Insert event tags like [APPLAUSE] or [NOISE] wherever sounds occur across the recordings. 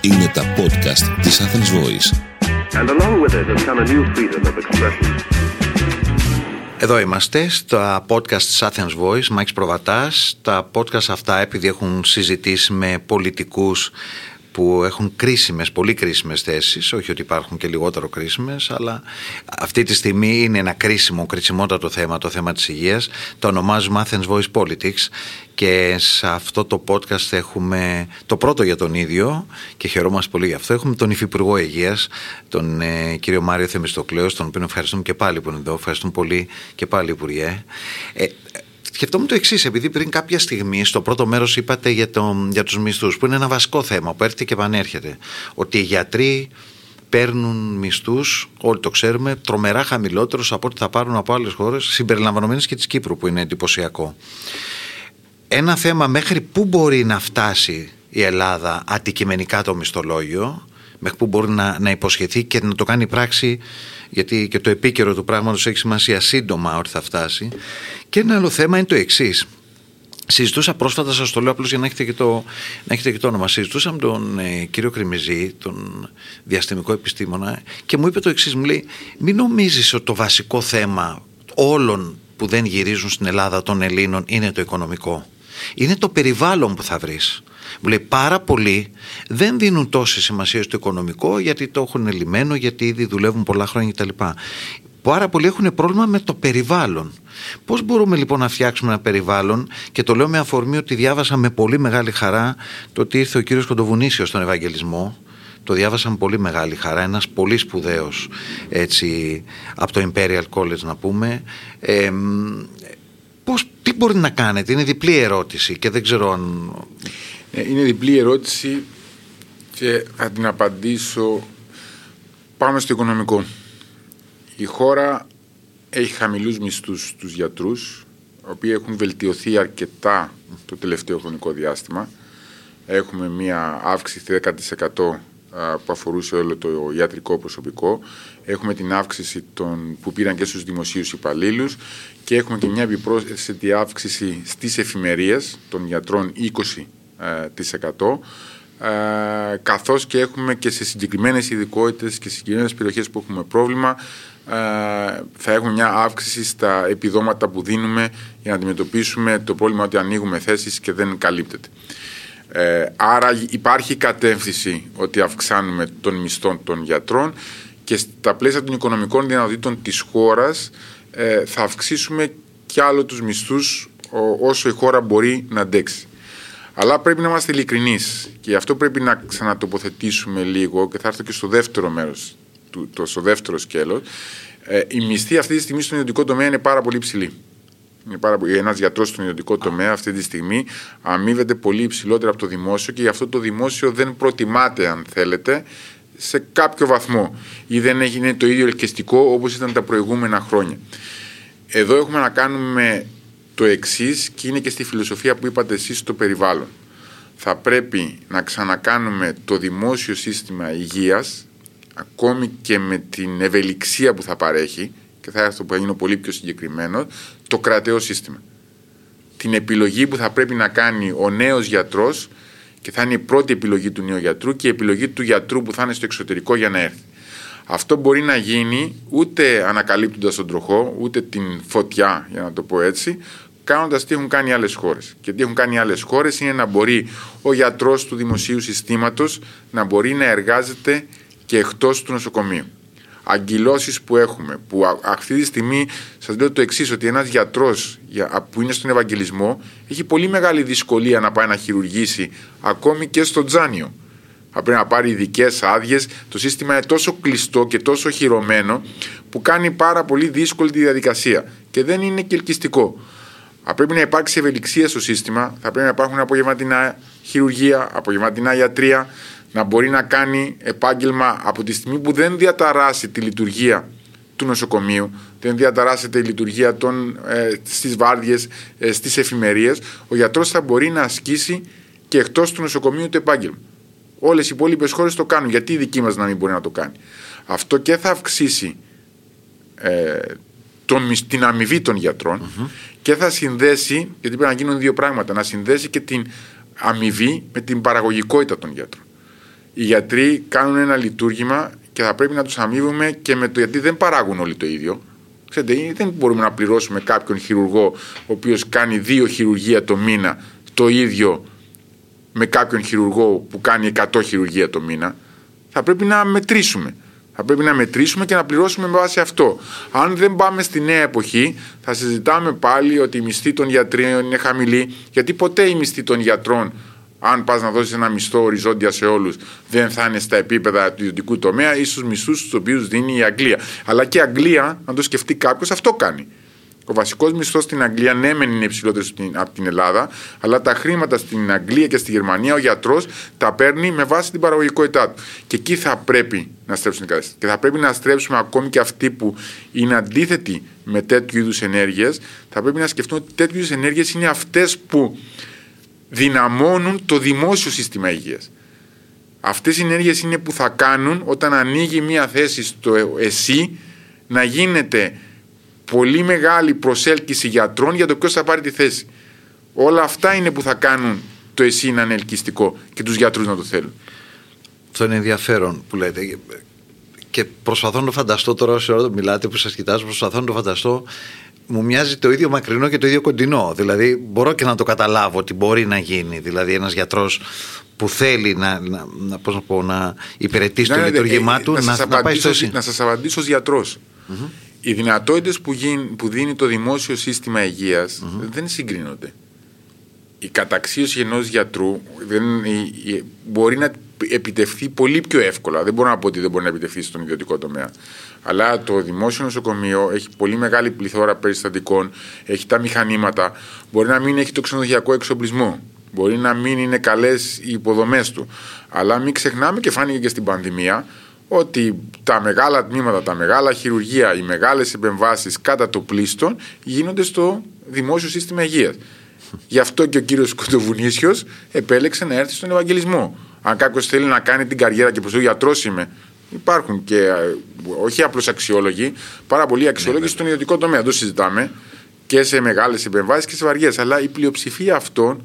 Είναι τα podcast της Athens Voice. And along with it has come a new freedom of expression. Εδώ είμαστε στα podcast της Athens Voice, Μάκης Προβατάς. Τα podcast αυτά επειδή έχουν συζητήσει με πολιτικούς που έχουν κρίσιμες, πολύ κρίσιμες θέσεις, όχι ότι υπάρχουν και λιγότερο κρίσιμες, αλλά αυτή τη στιγμή είναι ένα κρίσιμο, κρισιμότατο θέμα, το θέμα της υγείας. Το ονομάζουμε Athens Voice Politics και σε αυτό το podcast έχουμε το πρώτο για τον ίδιο και χαιρόμαστε πολύ γι' αυτό. Έχουμε τον Υφυπουργό Υγείας, τον ε, κύριο Μάριο Θεμιστοκλέος, τον οποίο ευχαριστούμε και πάλι που είναι εδώ. Ευχαριστούμε πολύ και πάλι, Υπουργέ. Ε, Σκεφτόμουν το εξής, επειδή πριν κάποια στιγμή στο πρώτο μέρος είπατε για, το, για τους μισθούς, που είναι ένα βασικό θέμα που έρχεται και επανέρχεται. Ότι οι γιατροί παίρνουν μισθούς, όλοι το ξέρουμε, τρομερά χαμηλότερους από ό,τι θα πάρουν από άλλες χώρες, συμπεριλαμβανομένε και της Κύπρου, που είναι εντυπωσιακό. Ένα θέμα μέχρι πού μπορεί να φτάσει η Ελλάδα αντικειμενικά το μισθολόγιο, μέχρι πού μπορεί να, να υποσχεθεί και να το κάνει πράξη γιατί και το επίκαιρο του πράγματος έχει σημασία σύντομα ότι θα φτάσει. Και ένα άλλο θέμα είναι το εξής. Συζητούσα πρόσφατα, σας το λέω απλώς για να έχετε και το, να έχετε και το όνομα. Συζητούσα με τον ε, κύριο Κρυμιζή, τον διαστημικό επιστήμονα, και μου είπε το εξής: Μου λέει, Μην νομίζεις ότι το βασικό θέμα όλων που δεν γυρίζουν στην Ελλάδα των Ελλήνων είναι το οικονομικό. Είναι το περιβάλλον που θα βρεις. Μου λέει πάρα πολλοί δεν δίνουν τόση σημασία στο οικονομικό γιατί το έχουν λυμμένο, γιατί ήδη δουλεύουν πολλά χρόνια κτλ. Πάρα πολλοί έχουν πρόβλημα με το περιβάλλον. Πώς μπορούμε λοιπόν να φτιάξουμε ένα περιβάλλον, και το λέω με αφορμή ότι διάβασα με πολύ μεγάλη χαρά το ότι ήρθε ο κύριος Κοντοβουνίσιος στον Ευαγγελισμό. Το διάβασα με πολύ μεγάλη χαρά, ένας πολύ σπουδαίος έτσι, από το Imperial College να πούμε. Ε, πώς, τι μπορεί να κάνετε, είναι διπλή ερώτηση και δεν ξέρω αν ε, είναι διπλή ερώτηση και θα την απαντήσω πάνω στο οικονομικό. Η χώρα έχει χαμηλούς μισθούς στους γιατρούς, οι οποίοι έχουν βελτιωθεί αρκετά το τελευταίο χρονικό διάστημα. Έχουμε μία αύξηση 10% που αφορούσε όλο το ιατρικό προσωπικό. Έχουμε την αύξηση των, που πήραν και στους δημοσίους υπαλλήλους και έχουμε και μια επιπρόσθετη αύξηση στις εφημερίες των γιατρών 20 ε, καθώς και έχουμε και σε συγκεκριμένες ειδικότητες και σε συγκεκριμένες περιοχές που έχουμε πρόβλημα ε, θα έχουμε μια αύξηση στα επιδόματα που δίνουμε για να αντιμετωπίσουμε το πρόβλημα ότι ανοίγουμε θέσεις και δεν καλύπτεται. Ε, άρα υπάρχει κατεύθυνση ότι αυξάνουμε τον μισθό των γιατρών και στα πλαίσια των οικονομικών δυνατοτήτων της χώρας ε, θα αυξήσουμε κι άλλο τους μισθούς όσο η χώρα μπορεί να αντέξει. Αλλά πρέπει να είμαστε ειλικρινείς και γι' αυτό πρέπει να ξανατοποθετήσουμε λίγο και θα έρθω και στο δεύτερο μέρος, στο δεύτερο σκέλος. Ε, η μισθή αυτή τη στιγμή στον ιδιωτικό τομέα είναι πάρα πολύ ψηλή. Ένας γιατρός στον ιδιωτικό τομέα αυτή τη στιγμή αμείβεται πολύ υψηλότερα από το δημόσιο και γι' αυτό το δημόσιο δεν προτιμάται, αν θέλετε, σε κάποιο βαθμό ή δεν έχει το ίδιο ελκυστικό όπως ήταν τα προηγούμενα χρόνια. Εδώ έχουμε να κάνουμε το εξής και είναι και στη φιλοσοφία που είπατε εσείς στο περιβάλλον. Θα πρέπει να ξανακάνουμε το δημόσιο σύστημα υγείας ακόμη και με την ευελιξία που θα παρέχει και θα έρθω που θα γίνω πολύ πιο συγκεκριμένο το κρατέο σύστημα. Την επιλογή που θα πρέπει να κάνει ο νέος γιατρός και θα είναι η πρώτη επιλογή του νέου γιατρού και η επιλογή του γιατρού που θα είναι στο εξωτερικό για να έρθει. Αυτό μπορεί να γίνει ούτε ανακαλύπτοντας τον τροχό, ούτε την φωτιά, για να το πω έτσι, κάνοντας τι έχουν κάνει άλλες χώρες. Και τι έχουν κάνει άλλες χώρες είναι να μπορεί ο γιατρός του δημοσίου συστήματος να μπορεί να εργάζεται και εκτός του νοσοκομείου. Αγκυλώσει που έχουμε, που αυτή τη στιγμή σας λέω το εξής, ότι ένας γιατρός που είναι στον Ευαγγελισμό έχει πολύ μεγάλη δυσκολία να πάει να χειρουργήσει ακόμη και στο τζάνιο. Θα πρέπει να πάρει ειδικές άδειες. Το σύστημα είναι τόσο κλειστό και τόσο χειρωμένο που κάνει πάρα πολύ δύσκολη τη διαδικασία και δεν είναι και ελκυστικό. Θα πρέπει να υπάρξει ευελιξία στο σύστημα, θα πρέπει να υπάρχουν απογευματινά χειρουργία, απογευματινά ιατρία, να μπορεί να κάνει επάγγελμα από τη στιγμή που δεν διαταράσει τη λειτουργία του νοσοκομείου, δεν διαταράσσεται η λειτουργία των, ε, στις βάρδιες, ε, στις εφημερίες, ο γιατρός θα μπορεί να ασκήσει και εκτός του νοσοκομείου το επάγγελμα. Όλες οι υπόλοιπες χώρες το κάνουν, γιατί η δική μας να μην μπορεί να το κάνει. Αυτό και θα αυξήσει ε, τον, την αμοιβή των γιατρων και θα συνδέσει, γιατί πρέπει να γίνουν δύο πράγματα, να συνδέσει και την αμοιβή με την παραγωγικότητα των γιατρών. Οι γιατροί κάνουν ένα λειτουργήμα και θα πρέπει να τους αμείβουμε και με το γιατί δεν παράγουν όλοι το ίδιο. Ξέρετε, δεν μπορούμε να πληρώσουμε κάποιον χειρουργό ο οποίος κάνει δύο χειρουργία το μήνα το ίδιο με κάποιον χειρουργό που κάνει 100 χειρουργία το μήνα. Θα πρέπει να μετρήσουμε. Θα πρέπει να μετρήσουμε και να πληρώσουμε με βάση αυτό. Αν δεν πάμε στη νέα εποχή, θα συζητάμε πάλι ότι η μισθή των γιατρών είναι χαμηλή, γιατί ποτέ η μισθή των γιατρών, αν πας να δώσεις ένα μισθό οριζόντια σε όλους, δεν θα είναι στα επίπεδα του ιδιωτικού τομέα ή στου μισθούς τους οποίους δίνει η Αγγλία. Αλλά και η Αγγλία, αν το σκεφτεί κάποιος, αυτό κάνει. Ο βασικός μισθός στην Αγγλία, ναι, μεν είναι υψηλότερος από την Ελλάδα, αλλά τα χρήματα στην Αγγλία και στη Γερμανία ο γιατρός τα παίρνει με βάση την παραγωγικότητά του. Και εκεί θα πρέπει να στρέψουν οι κατάσταση. Και θα πρέπει να στρέψουμε ακόμη και αυτοί που είναι αντίθετοι με τέτοιου είδους ενέργειες, θα πρέπει να σκεφτούν ότι τέτοιου είδους ενέργειες είναι αυτές που δυναμώνουν το δημόσιο σύστημα υγείας. Αυτές οι ενέργειες είναι που θα κάνουν όταν ανοίγει μία θέση στο ΕΣΥ να γίνεται πολύ μεγάλη προσέλκυση γιατρών για το ποιος θα πάρει τη θέση. Όλα αυτά είναι που θα κάνουν το εσύ να είναι ελκυστικό και τους γιατρούς να το θέλουν. Αυτό είναι ενδιαφέρον που λέτε. Και προσπαθώ να το φανταστώ τώρα όσο ώρα μιλάτε που σας κοιτάζω, προσπαθώ να το φανταστώ μου μοιάζει το ίδιο μακρινό και το ίδιο κοντινό. Δηλαδή, μπορώ και να το καταλάβω ότι μπορεί να γίνει. Δηλαδή, ένας γιατρός που θέλει να, να, να, πώς να, πω, να υπηρετήσει ναι, το ναι, λειτουργήμά ε, του να, να, να πάει στο Να σας απαντήσω ως γιατρο οι δυνατότητες που, που δίνει το δημόσιο σύστημα δεν συγκρίνονται. Η καταξίωση ενός γιατρού δεν, μπορεί να επιτευχθεί πολύ πιο εύκολα. Δεν μπορώ να πω ότι δεν μπορεί να επιτευχθεί στον ιδιωτικό τομέα. Αλλά το δημόσιο νοσοκομείο έχει πολύ μεγάλη πληθώρα περιστατικών, έχει τα μηχανήματα, μπορεί να μην έχει το ξενοδοχειακό εξοπλισμό, μπορεί να μην είναι καλές οι υποδομές του. Αλλά μην ξεχνάμε και φάνηκε και στην πανδημία ότι τα μεγάλα τμήματα, τα μεγάλα χειρουργεία, οι μεγάλες επεμβάσεις κατά το πλήστον γίνονται στο δημόσιο σύστημα υγείας. Γι' αυτό και ο κύριος Κοντοβουνίσιος επέλεξε να έρθει στον Ευαγγελισμό. Αν κάποιος θέλει να κάνει την καριέρα και προσδοκεί γιατρός είμαι, υπάρχουν και ε, όχι απλώς αξιόλογοι, πάρα πολλοί αξιόλογοι ναι, στον ιδιωτικό τομέα. Το συζητάμε και σε μεγάλες επεμβάσεις και σε βαριές. Αλλά η πλειοψηφία αυτών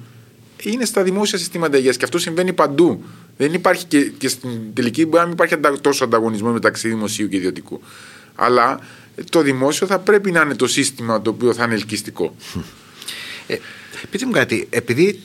είναι στα δημόσια συστήματα υγείας και αυτό συμβαίνει παντού. Δεν υπάρχει και, και στην τελική μπορεί να μην υπάρχει τόσο ανταγωνισμό μεταξύ δημοσίου και ιδιωτικού. Αλλά το δημόσιο θα πρέπει να είναι το σύστημα το οποίο θα είναι ελκυστικό. Ε, πείτε μου κάτι, επειδή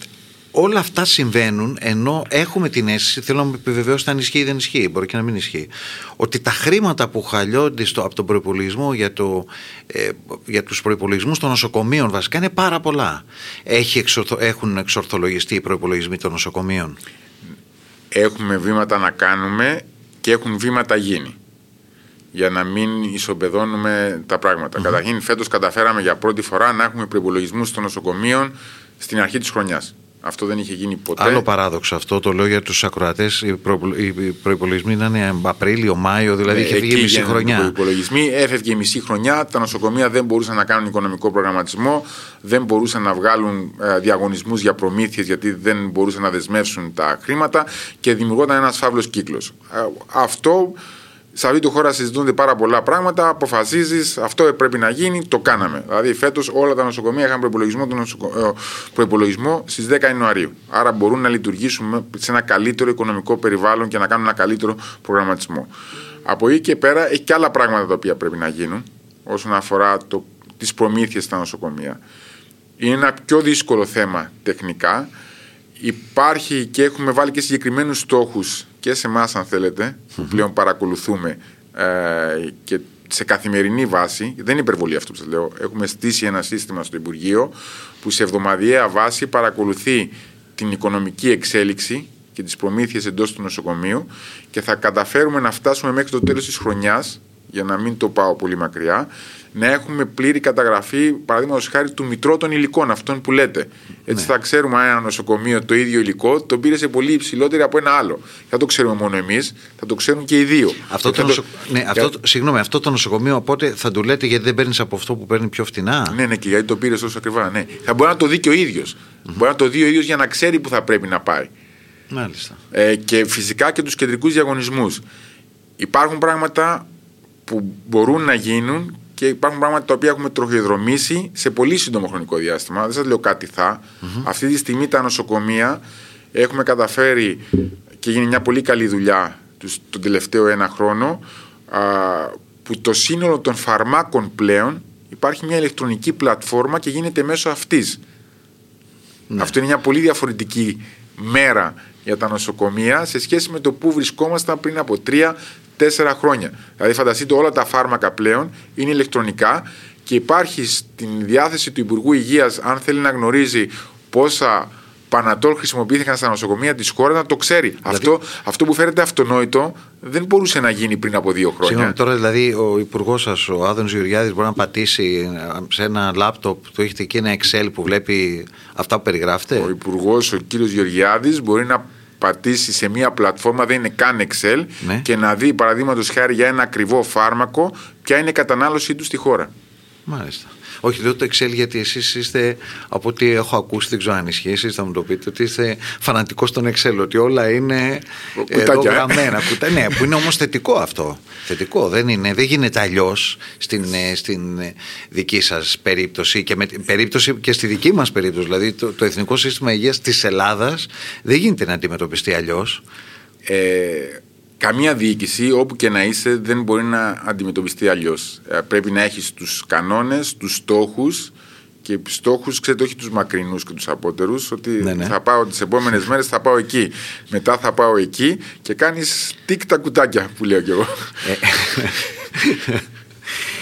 όλα αυτά συμβαίνουν ενώ έχουμε την αίσθηση, θέλω να μου επιβεβαιώσετε αν ισχύει ή δεν ισχύει, μπορεί και να μην ισχύει, ότι τα χρήματα που χαλιώνται στο, από τον προπολογισμό για, το, ε, για τους προϋπολογισμούς των νοσοκομείων βασικά είναι πάρα πολλά. Έχει εξορθο, έχουν εξορθολογιστεί οι προϋπολογισμοί των νοσοκομείων; Έχουμε βήματα να κάνουμε και έχουν βήματα γίνει για να μην ισοπεδώνουμε τα πράγματα. Mm-hmm. Καταρχήν, φέτος καταφέραμε για πρώτη φορά να έχουμε προπολογισμού των νοσοκομείων στην αρχή της χρονιάς. Αυτό δεν είχε γίνει ποτέ. Άλλο παράδοξο αυτό, το λέω για τους ακροατές. Οι, προ, οι προπολογισμοί να είναι Απρίλιο, Μάιο, δηλαδή είχε φύγει μισή χρονιά. Οι προπολογισμοί έφευγε μισή χρονιά. Τα νοσοκομεία δεν μπορούσαν να κάνουν οικονομικό προγραμματισμό, δεν μπορούσαν να βγάλουν ε, διαγωνισμούς για προμήθειες γιατί δεν μπορούσαν να δεσμεύσουν τα χρήματα και δημιουργόταν ένας φαύλος κύκλος. Ε, αυτό σε αυτή τη χώρα συζητούνται πάρα πολλά πράγματα. Αποφασίζεις, αυτό πρέπει να γίνει, το κάναμε. Δηλαδή, φέτος όλα τα νοσοκομεία είχαν προπολογισμό, νοσοκο... προπολογισμό στις 10 Ιανουαρίου. Άρα μπορούν να λειτουργήσουν σε ένα καλύτερο οικονομικό περιβάλλον και να κάνουν ένα καλύτερο προγραμματισμό. Από εκεί και πέρα έχει και άλλα πράγματα τα οποία πρέπει να γίνουν όσον αφορά τις προμήθειες στα νοσοκομεία. Είναι ένα πιο δύσκολο θέμα τεχνικά. Υπάρχει και έχουμε βάλει και συγκεκριμένους στόχους και σε εμάς, αν θέλετε, που πλέον παρακολουθούμε ε, και σε καθημερινή βάση, δεν είναι υπερβολή αυτό που σας λέω. Έχουμε στήσει ένα σύστημα στο Υπουργείο που σε εβδομαδιαία βάση παρακολουθεί την οικονομική εξέλιξη και τις προμήθειες εντός του νοσοκομείου και θα καταφέρουμε να φτάσουμε μέχρι το τέλος της χρονιάς για να μην το πάω πολύ μακριά, να έχουμε πλήρη καταγραφή, παραδείγματος χάρη, του μητρό των υλικών, αυτών που λέτε. Έτσι ναι. θα ξέρουμε αν ένα νοσοκομείο το ίδιο υλικό το πήρε σε πολύ υψηλότερη από ένα άλλο. Θα το ξέρουμε μόνο εμείς, θα το ξέρουν και οι δύο. Αυτό το, νοσο... ναι, αυτό, συγγνώμη, αυτό το νοσοκομείο οπότε θα του λέτε γιατί δεν παίρνεις από αυτό που παίρνει πιο φτηνά; Ναι, ναι, και γιατί το πήρες τόσο ακριβά. Ναι. Θα μπορεί να το δει και ο ίδιος. Mm-hmm. Μπορεί να το δει ο ίδιος για να ξέρει που θα πρέπει να πάει. Μάλιστα. Ε, και φυσικά και τους κεντρικούς διαγωνισμούς. Υπάρχουν πράγματα που μπορούν να γίνουν και υπάρχουν πράγματα τα οποία έχουμε τροχιοδρομήσει σε πολύ σύντομο χρονικό διάστημα. Δεν σας λέω κάτι θα. Αυτή τη στιγμή τα νοσοκομεία έχουμε καταφέρει και γίνει μια πολύ καλή δουλειά τον τελευταίο ένα χρόνο που το σύνολο των φαρμάκων πλέον υπάρχει μια ηλεκτρονική πλατφόρμα και γίνεται μέσω αυτής. Ναι. Αυτό είναι μια πολύ διαφορετική μέρα για τα νοσοκομεία σε σχέση με το που βρισκόμασταν πριν από τρία-τέσσερα χρόνια. Δηλαδή, φανταστείτε όλα τα φάρμακα πλέον είναι ηλεκτρονικά και υπάρχει στην διάθεση του Υπουργού Υγείας, αν θέλει να γνωρίζει πόσα Πανατόλ χρησιμοποιήθηκαν στα νοσοκομεία της χώρας να το ξέρει. Δηλαδή... Αυτό, αυτό που φέρεται αυτονόητο δεν μπορούσε να γίνει πριν από δύο χρόνια. Συγγνώμη, τώρα δηλαδή ο υπουργός σας, ο Άδων Γεωργιάδης, μπορεί να πατήσει σε ένα λάπτοπ του έχετε εκεί ένα Excel που βλέπει αυτά που περιγράφετε; Ο υπουργός, ο κύριος Γεωργιάδης, μπορεί να πατήσει σε μια πλατφόρμα, δεν είναι καν Excel, ναι. και να δει παραδείγματος χάρη για ένα ακριβό φάρμακο ποια είναι η κατανάλωσή του στη χώρα. Μάλιστα. Όχι, λέω το Excel γιατί εσείς είστε, από ό,τι έχω ακούσει, δεν ξέρω αν ισχύει, εσείς θα μου το πείτε, ότι είστε φανατικός στον Excel, ότι όλα είναι εδώ γραμμένα. Κουτά, ναι, που είναι όμως θετικό αυτό. Θετικό, δεν, είναι, δεν γίνεται αλλιώς στην, ε, στην ε, δική σας περίπτωση και, με, περίπτωση και στη δική μας περίπτωση. Δηλαδή, το, το Εθνικό Σύστημα Υγείας της Ελλάδας δεν γίνεται να αντιμετωπιστεί αλλιώς. Ε, καμία διοίκηση, όπου και να είσαι, δεν μπορεί να αντιμετωπιστεί αλλιώς. Ε, πρέπει να έχεις τους κανόνες, τους στόχους και στόχους, ξέρετε, όχι τους μακρινούς και τους απότερους, ότι ναι, ναι. θα πάω τις επόμενες μέρες, θα πάω εκεί. Μετά θα πάω εκεί και κάνεις τικ τα κουτάκια που λέω κι εγώ.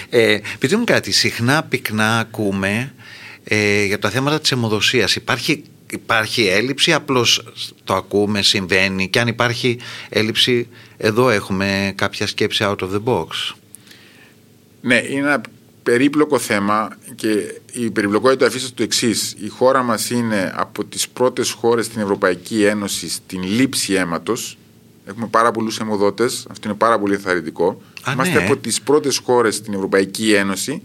Ε, ε, πείτε μου κάτι, συχνά πυκνά ακούμε ε, για τα θέματα της αιμοδοσίας. Υπάρχει υπάρχει έλλειψη, απλώς το ακούμε, συμβαίνει και αν υπάρχει έλλειψη εδώ έχουμε κάποια σκέψη out of the box. Ναι, είναι ένα περίπλοκο θέμα και η περιπλοκότητα αφήσει το εξής. Η χώρα μας είναι από τις πρώτες χώρες στην Ευρωπαϊκή Ένωση στην λήψη αίματος. Έχουμε πάρα πολλούς αιμοδότες, αυτό είναι πάρα πολύ ενθαρρυντικό. Είμαστε ναι. από τις πρώτες χώρες στην Ευρωπαϊκή Ένωση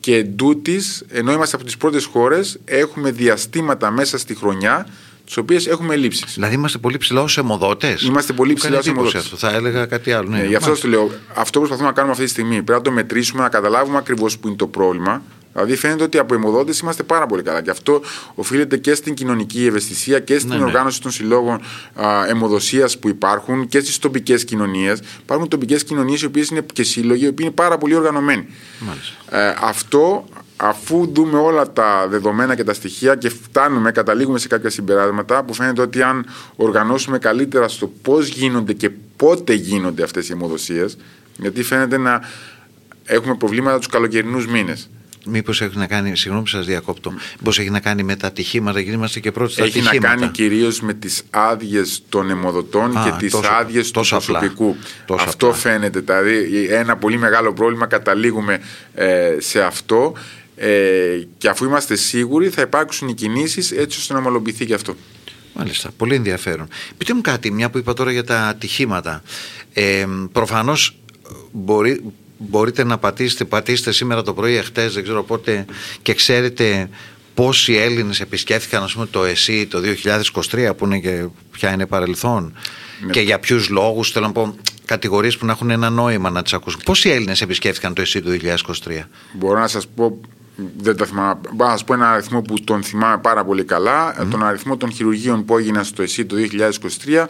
και εντούτοι, ενώ είμαστε από τις πρώτες χώρες, έχουμε διαστήματα μέσα στη χρονιά τις οποίες έχουμε λήψεις. Δηλαδή είμαστε πολύ ψηλά ως αιμοδότες; Είμαστε πολύ ψηλά ως αιμοδότες. Θα έλεγα κάτι άλλο. Ναι, ναι, γι' αυτό το λέω. Αυτό προσπαθούμε να κάνουμε αυτή τη στιγμή. Πρέπει να το μετρήσουμε, να καταλάβουμε ακριβώς που είναι το πρόβλημα. Δηλαδή φαίνεται ότι από αιμοδότε είμαστε πάρα πολύ καλά. Και αυτό οφείλεται και στην κοινωνική ευαισθησία και στην ναι, ναι. οργάνωση των συλλόγων αιμοδοσία που υπάρχουν και στις τοπικές κοινωνίες. Υπάρχουν τοπικές κοινωνίες οι οποίες είναι και σύλλογοι οι οποίοι είναι πάρα πολύ οργανωμένοι. Ε, αυτό αφού δούμε όλα τα δεδομένα και τα στοιχεία και φτάνουμε, καταλήγουμε σε κάποια συμπεράσματα που φαίνεται ότι αν οργανώσουμε καλύτερα στο πώς γίνονται και πότε γίνονται αυτές οι αιμοδοσίε, γιατί φαίνεται να έχουμε προβλήματα τους καλοκαιρινούς μήνες. Μήπως έχει να κάνει, συγγνώμη που σας διακόπτω, μήπως έχει να κάνει με τα ατυχήματα, γιατί είμαστε και πρώτοι στα έχει ατυχήματα. Έχει να κάνει κυρίως με τις άδειες των αιμοδοτών και τις άδειες του προσωπικού. αυτό απλά. φαίνεται. Δηλαδή, ένα πολύ μεγάλο πρόβλημα καταλήγουμε ε, σε αυτό. Ε, και αφού είμαστε σίγουροι, θα υπάρξουν οι κινήσεις έτσι ώστε να ομολογηθεί και αυτό. Μάλιστα. Πολύ ενδιαφέρον. Πείτε μου κάτι, μια που είπα τώρα για τα ατυχήματα. Ε, Προφανώς μπορεί, μπορείτε να πατήσετε, πατήσετε σήμερα το πρωί, εχθές, δεν ξέρω πότε, και ξέρετε πόσοι Έλληνες επισκέφθηκαν ας πούμε, το ΕΣΥ το 2023, που είναι και πια είναι παρελθόν, ναι. και για ποιους λόγους, θέλω να πω, κατηγορίες που να έχουν ένα νόημα να τις ακούσουν. Πόσοι Έλληνες επισκέφθηκαν το ΕΣΥ το 2023, Μπορώ να σας πω δεν τα θυμάμαι. Μπορώ να σα πω ένα αριθμό που τον θυμάμαι πάρα πολύ καλά. Mm. Τον αριθμό των χειρουργείων που έγιναν στο ΕΣΥ το 2023,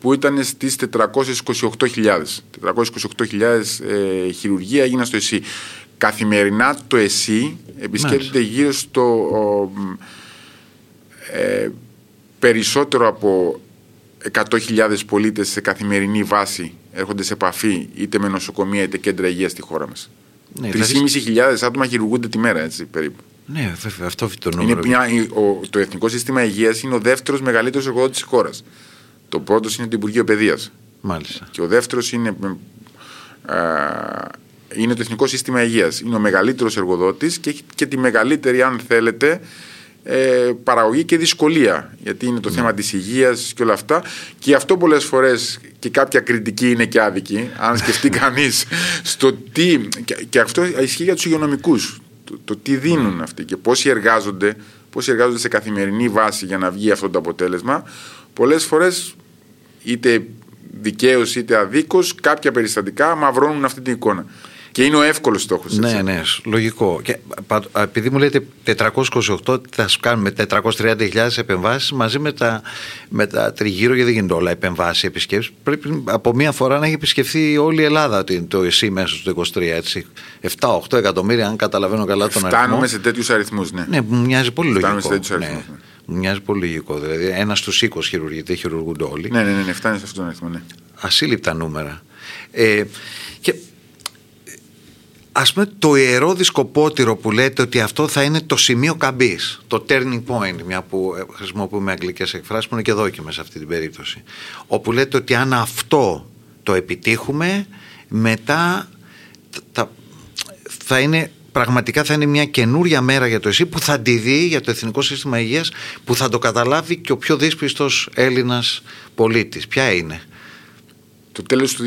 που ήταν στις 428.000. 428.000 ε, χειρουργία έγιναν στο ΕΣΥ. Καθημερινά το ΕΣΥ επισκέπτεται γύρω στο ε, περισσότερο από 100.000 πολίτες σε καθημερινή βάση έρχονται σε επαφή είτε με νοσοκομεία είτε κέντρα υγείας στη χώρα μας. Ναι, 3.500 δηλαδή... άτομα χειρουργούνται τη μέρα, έτσι περίπου. Ναι, βέβαια, αυτό το νούμερο. Είναι μια, ο, το Εθνικό Σύστημα Υγείας είναι ο δεύτερος μεγαλύτερος εργοδότης της χώρας. Το πρώτος είναι το Υπουργείο Παιδείας. Μάλιστα. Και ο δεύτερος είναι, α, είναι το Εθνικό Σύστημα Υγείας. Είναι ο μεγαλύτερος εργοδότης και έχει και τη μεγαλύτερη, αν θέλετε, ε, παραγωγή και δυσκολία. Γιατί είναι το ναι. θέμα της υγείας και όλα αυτά. Και αυτό πολλές φορές και κάποια κριτική είναι και άδικη. Αν σκεφτεί [LAUGHS] κανείς στο τι. Και, αυτό ισχύει για τους υγειονομικούς. Το, το, τι δίνουν αυτοί και πόσοι εργάζονται, πόσοι εργάζονται σε καθημερινή βάση για να βγει αυτό το αποτέλεσμα. Πολλές φορές είτε δικαίως είτε αδίκως, κάποια περιστατικά μαυρώνουν αυτή την εικόνα. Και είναι ο εύκολος στόχος. Ναι, ναι, λογικό. Και, επειδή μου λέτε 428, θα σου κάνουμε 430.000 επεμβάσεις μαζί με τα, με τα τριγύρω, γιατί δεν γίνονται όλα επεμβάσεις, επισκέψεις. Πρέπει από μία φορά να έχει επισκεφθεί όλη η Ελλάδα το ΕΣΥ μέσα στο 23. Έτσι. 7-8 εκατομμύρια, αν καταλαβαίνω καλά τον αριθμό. Φτάνουμε σε τέτοιους αριθμούς, ναι. Ναι, μου μοιάζει πολύ Φτάνουμε λογικό. σε τέτοιους αριθμούς. Ναι. Μου μοιάζει πολύ λογικό. Δηλαδή, ένας στους 20 χειρουργείται, χειρουργούνται όλοι. Ναι, ναι, ναι, ναι φτάνει σε αυτόν τον αριθμό. Ναι. Ασύλληπτα νούμερα. Ε, και ας πούμε το ιερό δισκοπότηρο που λέτε ότι αυτό θα είναι το σημείο καμπής, το turning point, μια που ε, χρησιμοποιούμε αγγλικές εκφράσεις που είναι και δόκιμες σε αυτή την περίπτωση. Όπου λέτε ότι αν αυτό το επιτύχουμε, μετά θα, θα είναι πραγματικά θα είναι μια καινούρια μέρα για το ΕΣΥ που θα τη δει για το Εθνικό Σύστημα Υγείας που θα το καταλάβει και ο πιο δύσπιστος Έλληνας πολίτης. Ποια είναι; Το τέλος του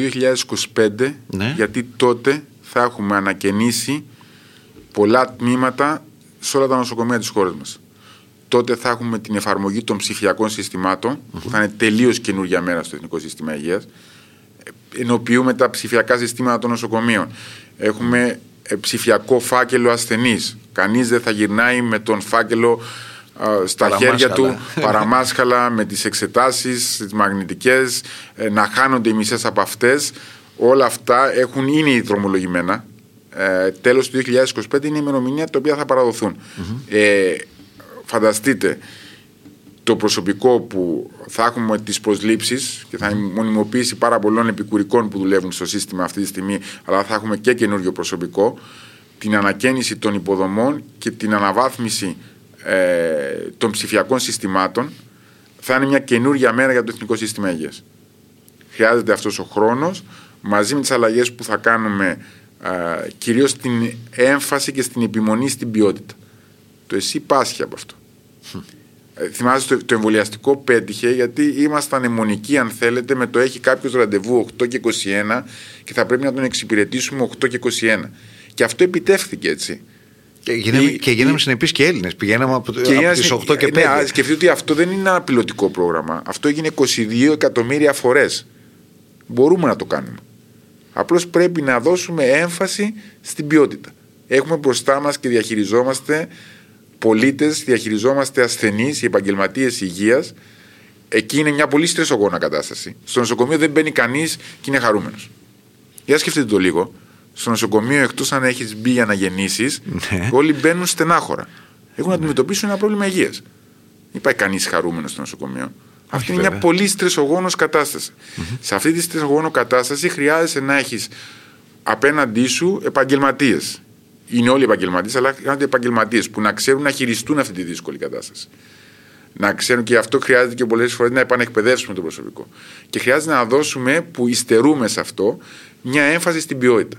2025 ναι. γιατί τότε θα έχουμε ανακαινήσει πολλά τμήματα σε όλα τα νοσοκομεία της χώρας μας. Τότε θα έχουμε την εφαρμογή των ψηφιακών που θα είναι τελείως καινούργια μέρα στο Εθνικό Σύστημα Υγείας. Ενοποιούμε τα ψηφιακά συστήματα των νοσοκομείων. Έχουμε ε, ψηφιακό φάκελο ασθενής. Κανείς δεν θα γυρνάει με τον φάκελο στα χέρια του [LAUGHS] παραμάσχαλα με τις εξετάσεις, τις μαγνητικές, ε, να χάνονται οι μισές από αυτές. Όλα αυτά έχουν, είναι δρομολογημένα. Ε, τέλος του 2025 είναι η ημερομηνία τα οποία θα παραδοθουν Ε, φανταστείτε το προσωπικό που θα έχουμε τις προσλήψεις και θα μονιμοποιήσει πάρα πολλών επικουρικών που δουλεύουν στο σύστημα αυτή τη στιγμή αλλά θα έχουμε και καινούριο προσωπικό την ανακαίνιση των υποδομών και την αναβάθμιση ε, των ψηφιακών συστημάτων θα είναι μια καινούργια μέρα για το Εθνικό Σύστημα Υγείας. Χρειάζεται αυτός ο χρόνος μαζί με τις αλλαγές που θα κάνουμε ε, κυρίως στην έμφαση και στην επιμονή στην ποιότητα. Το εσύ πάσχει από αυτό. Ε, θυμάστε το, το εμβολιαστικό πέτυχε γιατί ήμασταν αιμονικοί αν θέλετε με το έχει κάποιος ραντεβού 8 και 21 και θα πρέπει να τον εξυπηρετήσουμε 8 και 21. Και αυτό επιτεύχθηκε έτσι. Και γίναμε, και γίναμε συνεπείς και Έλληνες. Πηγαίναμε από, από τις 8 και 5. Ναι, σκεφτείτε ότι αυτό δεν είναι ένα πιλωτικό πρόγραμμα. Αυτό έγινε 22 εκατομμύρια φορές. Μπορούμε να το κάνουμε. Απλώς πρέπει να δώσουμε έμφαση στην ποιότητα. Έχουμε μπροστά μας και διαχειριζόμαστε πολίτες, διαχειριζόμαστε ασθενείς, επαγγελματίες υγείας. Εκεί είναι μια πολύ στρεσογόνα κατάσταση. Στο νοσοκομείο δεν μπαίνει κανείς και είναι χαρούμενος. Για σκεφτείτε το λίγο στο νοσοκομείο, εκτός αν έχεις μπει για να γεννήσεις, ναι. όλοι μπαίνουν στενάχωρα. Έχουν να αντιμετωπίσουν ένα πρόβλημα υγείας. Δεν πάει κανείς χαρούμενος στο νοσοκομείο. Αυτή είναι μια πολύ στρεσογόνο Σε αυτή τη στρεσογόνο κατάσταση χρειάζεσαι να έχεις απέναντί σου επαγγελματίες. Είναι όλοι επαγγελματίες, αλλά χρειάζονται επαγγελματίες που να ξέρουν να χειριστούν αυτή τη δύσκολη κατάσταση. Να ξέρουν και αυτό χρειάζεται και πολλές φορές να επανεκπαιδεύσουμε το προσωπικό. Και χρειάζεται να δώσουμε, που υστερούμε σε αυτό, μια έμφαση στην ποιότητα.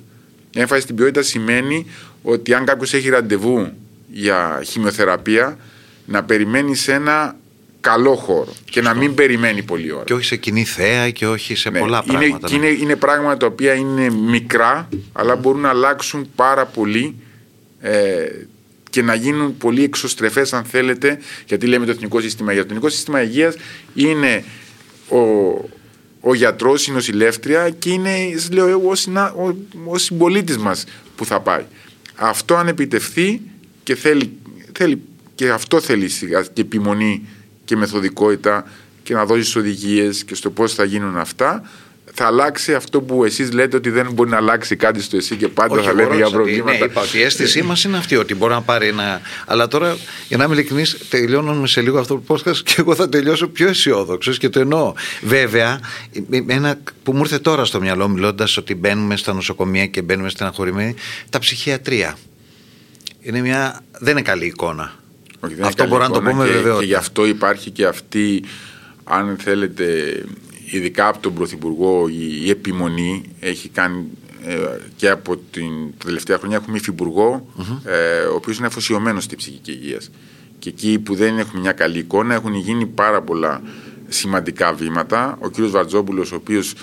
Η έμφαση στην ποιότητα σημαίνει ότι αν κάποιος έχει ραντεβού για χημειοθεραπεία, να περιμένει σε ένα καλό χώρο και να μην περιμένει πολλή ώρα. Και όχι σε κοινή θέα και όχι σε ναι, πολλά είναι, πράγματα. Ναι. Είναι, είναι πράγματα τα οποία είναι μικρά, αλλά μπορούν να αλλάξουν πάρα πολύ ε, και να γίνουν πολύ εξωστρεφές, αν θέλετε, γιατί λέμε το Εθνικό Σύστημα Υγείας. Το Εθνικό Σύστημα Υγείας είναι ο, ο γιατρός, η νοσηλεύτρια και είναι λέω εγώ, ο, ο συμπολίτης μας που θα πάει. Αυτό αν επιτευχθεί και θέλει, θέλει και αυτό θέλει και επιμονή και μεθοδικότητα και να δώσεις οδηγίες και στο πώς θα γίνουν αυτά θα αλλάξει αυτό που εσείς λέτε ότι δεν μπορεί να αλλάξει κάτι στο εσύ και πάντα Όχι, θα λέμε για προβλήματα. Ναι, είπα ότι η αίσθησή μας είναι αυτή, ότι μπορεί να πάρει ένα. Αλλά τώρα, για να είμαι ειλικρινής, τελειώνουμε σε λίγο αυτό το podcast και εγώ θα τελειώσω πιο αισιόδοξος και το εννοώ. Βέβαια, ένα που μου ήρθε τώρα στο μυαλό, μιλώντας ότι μπαίνουμε στα νοσοκομεία και μπαίνουμε στην αγχωρημένη, τα ψυχιατρία. Είναι μια. δεν είναι καλή εικόνα. Όχι, δεν αυτό μπορεί να το πούμε βεβαίως. Και γι' αυτό υπάρχει και αυτή, αν θέλετε, ειδικά από τον Πρωθυπουργό η, επιμονή έχει κάνει ε, και από την τελευταία χρονιά έχουμε ε, ο οποίος είναι αφοσιωμένος στη ψυχική υγείας. Και εκεί που δεν έχουμε μια καλή εικόνα έχουν γίνει πάρα πολλά σημαντικά βήματα. Ο κύριος Βαρτζόπουλος ο οποίος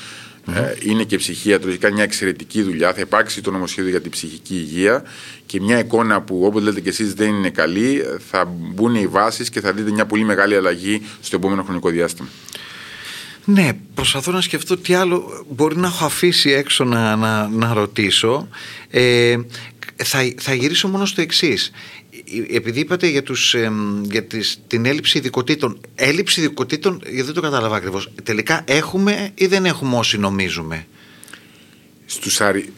ε, είναι και ψυχίατρο, έχει κάνει μια εξαιρετική δουλειά. Θα υπάρξει το νομοσχέδιο για την ψυχική υγεία και μια εικόνα που, όπως λέτε και εσείς, δεν είναι καλή. Θα μπουν οι βάσεις και θα δείτε μια πολύ μεγάλη αλλαγή στο επόμενο χρονικό διάστημα. Ναι, προσπαθώ να σκεφτώ τι άλλο μπορεί να έχω αφήσει έξω να, να, να ρωτήσω. Ε, θα, θα γυρίσω μόνο στο εξής. Επειδή είπατε για, τους, για τις, την έλλειψη ειδικοτήτων, έλλειψη ειδικοτήτων, γιατί δεν το κατάλαβα ακριβώς. Τελικά έχουμε ή δεν έχουμε όσοι νομίζουμε; Στους αρι...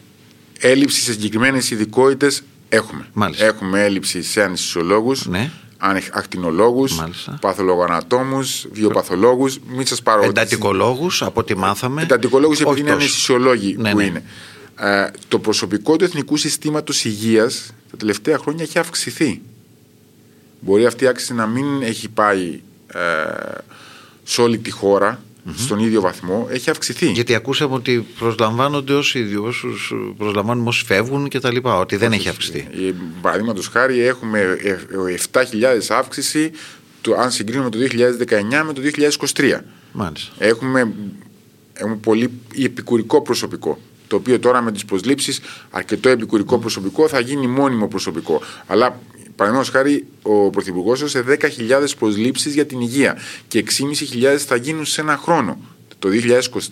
Έλλειψη σε συγκεκριμένες ειδικότητες έχουμε. Μάλιστα. Έχουμε έλλειψη σε ανησυχολόγους. Ναι ακτινολόγους, παθολογοανατόμους, βιοπαθολόγους. Μην σας πάρω. Εντατικολόγους, από ό,τι μάθαμε. Εντατικολόγους επειδή είναι αναισθησιολόγοι ναι, που ναι. είναι. Ε, το προσωπικό του Εθνικού Συστήματος Υγείας τα τελευταία χρόνια έχει αυξηθεί. Μπορεί αυτή η αύξηση να μην έχει πάει ε, σε όλη τη χώρα, στον ίδιο βαθμό, έχει αυξηθεί. Γιατί ακούσαμε ότι προσλαμβάνονται όσοι όσους προσλαμβάνουμε όσοι φεύγουν και τα λοιπά, ότι δεν έχει αυξηθεί. Ε, Παραδείγματος χάρη, έχουμε 7.000 αύξηση, το, αν συγκρίνουμε το 2019 με το 2023. Μάλιστα. Έχουμε, έχουμε πολύ επικουρικό προσωπικό. Το οποίο τώρα με τις προσλήψεις, αρκετό επικουρικό προσωπικό θα γίνει μόνιμο προσωπικό. Αλλά Παραδείγματος χάρη, ο Πρωθυπουργός έδωσε 10.000 προσλήψεις για την υγεία και 6.500 θα γίνουν σε ένα χρόνο. Το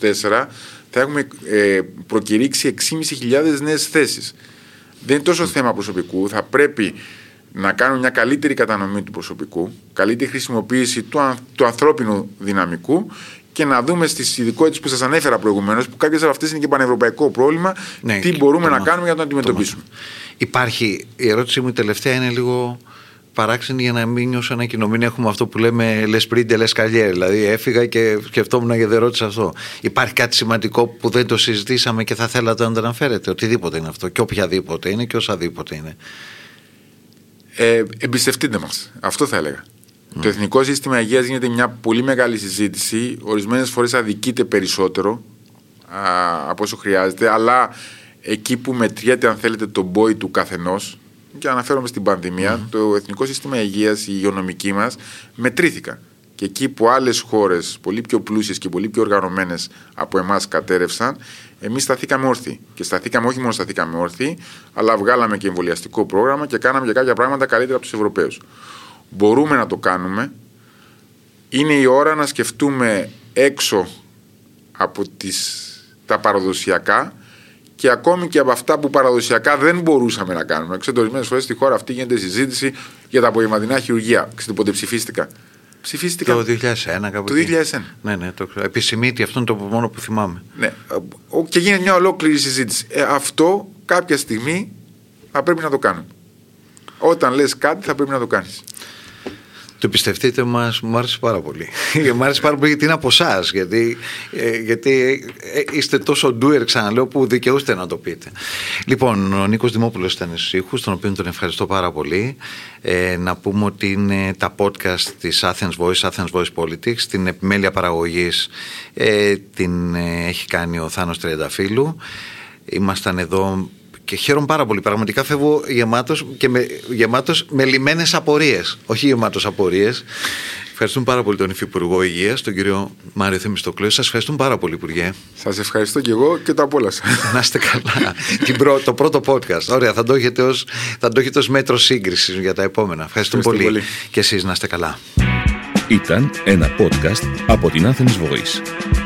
2024 θα έχουμε ε, προκηρύξει 6.500 νέες θέσεις. Δεν είναι τόσο θέμα προσωπικού. Θα πρέπει να κάνουμε μια καλύτερη κατανομή του προσωπικού, καλύτερη χρησιμοποίηση του, του ανθρώπινου δυναμικού και να δούμε στις ειδικότητες που σας ανέφερα προηγουμένως, που κάποιες από αυτές είναι και πανευρωπαϊκό πρόβλημα, ναι, τι μπορούμε να κάνουμε για να το αντιμετωπίσουμε. Υπάρχει, η ερώτησή μου τελευταία είναι λίγο παράξενη για να μην νιώσω ένα κοινό. Μην έχουμε αυτό που λέμε λες πρίντε, λες καλιέρ. Δηλαδή έφυγα και σκεφτόμουν γιατί δεν ρώτησα αυτό. Υπάρχει κάτι σημαντικό που δεν το συζητήσαμε και θα θέλατε να το αναφέρετε; Οτιδήποτε είναι αυτό. Και οποιαδήποτε είναι και οσαδήποτε είναι. Ε, εμπιστευτείτε μας. Αυτό θα έλεγα. Το Εθνικό Σύστημα Υγείας γίνεται μια πολύ μεγάλη συζήτηση. Ορισμένες φορές αδικείται περισσότερο α, από όσο χρειάζεται, αλλά εκεί που μετριέται, αν θέλετε, το μπόι του καθενός, και αναφέρομαι στην πανδημία, το Εθνικό Σύστημα Υγείας, η υγειονομική μας, μετρήθηκαν. Και εκεί που άλλες χώρες, πολύ πιο πλούσιες και πολύ πιο οργανωμένες από εμάς, κατέρευσαν, εμείς σταθήκαμε όρθιοι. Και σταθήκαμε, όχι μόνο σταθήκαμε όρθιοι, αλλά βγάλαμε και εμβολιαστικό πρόγραμμα και κάναμε και κάποια πράγματα καλύτερα από τους Ευρωπαίους. Μπορούμε να το κάνουμε. Είναι η ώρα να σκεφτούμε έξω από τις, τα παραδοσιακά και ακόμη και από αυτά που παραδοσιακά δεν μπορούσαμε να κάνουμε. Ξέρετε, ορισμένες φορές στη χώρα αυτή γίνεται συζήτηση για τα απογευματινά χειρουργία. Ξέρετε πότε ψηφίστηκα; Ψηφίστηκα. Το 2001, κάπου Το 2001. Ναι, ναι, το επισημήτη, αυτό είναι το μόνο που θυμάμαι. Ναι. Και γίνεται μια ολόκληρη συζήτηση. Ε, αυτό κάποια στιγμή θα πρέπει να το κάνουμε. Όταν λες κάτι θα πρέπει να το κάνεις. Το πιστευτείτε μας, μου άρεσε πάρα πολύ. [LAUGHS] μου άρεσε πάρα πολύ γιατί είναι από εσάς. Γιατί, ε, γιατί ε, είστε τόσο ντούερ, ξαναλέω, που δικαιούστε να το πείτε. Λοιπόν, ο Νίκος Δημόπουλος ήταν στους ήχους, τον οποίο τον ευχαριστώ πάρα πολύ. Ε, να πούμε ότι είναι τα podcast της Athens Voice, Athens Voice Politics, την επιμέλεια παραγωγής ε, την ε, έχει κάνει ο Θάνος Τριανταφύλου. Ήμασταν εδώ και χαίρομαι πάρα πολύ. Πραγματικά φεύγω γεμάτος και με, γεμάτος με λιμένες απορίες. Όχι γεμάτος απορίες. Ευχαριστούμε πάρα πολύ τον Υφυπουργό Υγείας, τον κύριο Μάριο Θεμιστοκλέο. Σας ευχαριστούμε πάρα πολύ, Υπουργέ. Σας ευχαριστώ και εγώ και το απόλαυσα. Να είστε καλά. Την πρω... το πρώτο podcast. Ωραία, θα το έχετε ως ως μέτρο σύγκρισης για τα επόμενα. Ευχαριστούμε πολύ. πολύ. Και εσείς να είστε καλά. Ήταν ένα podcast από την Athens Voice.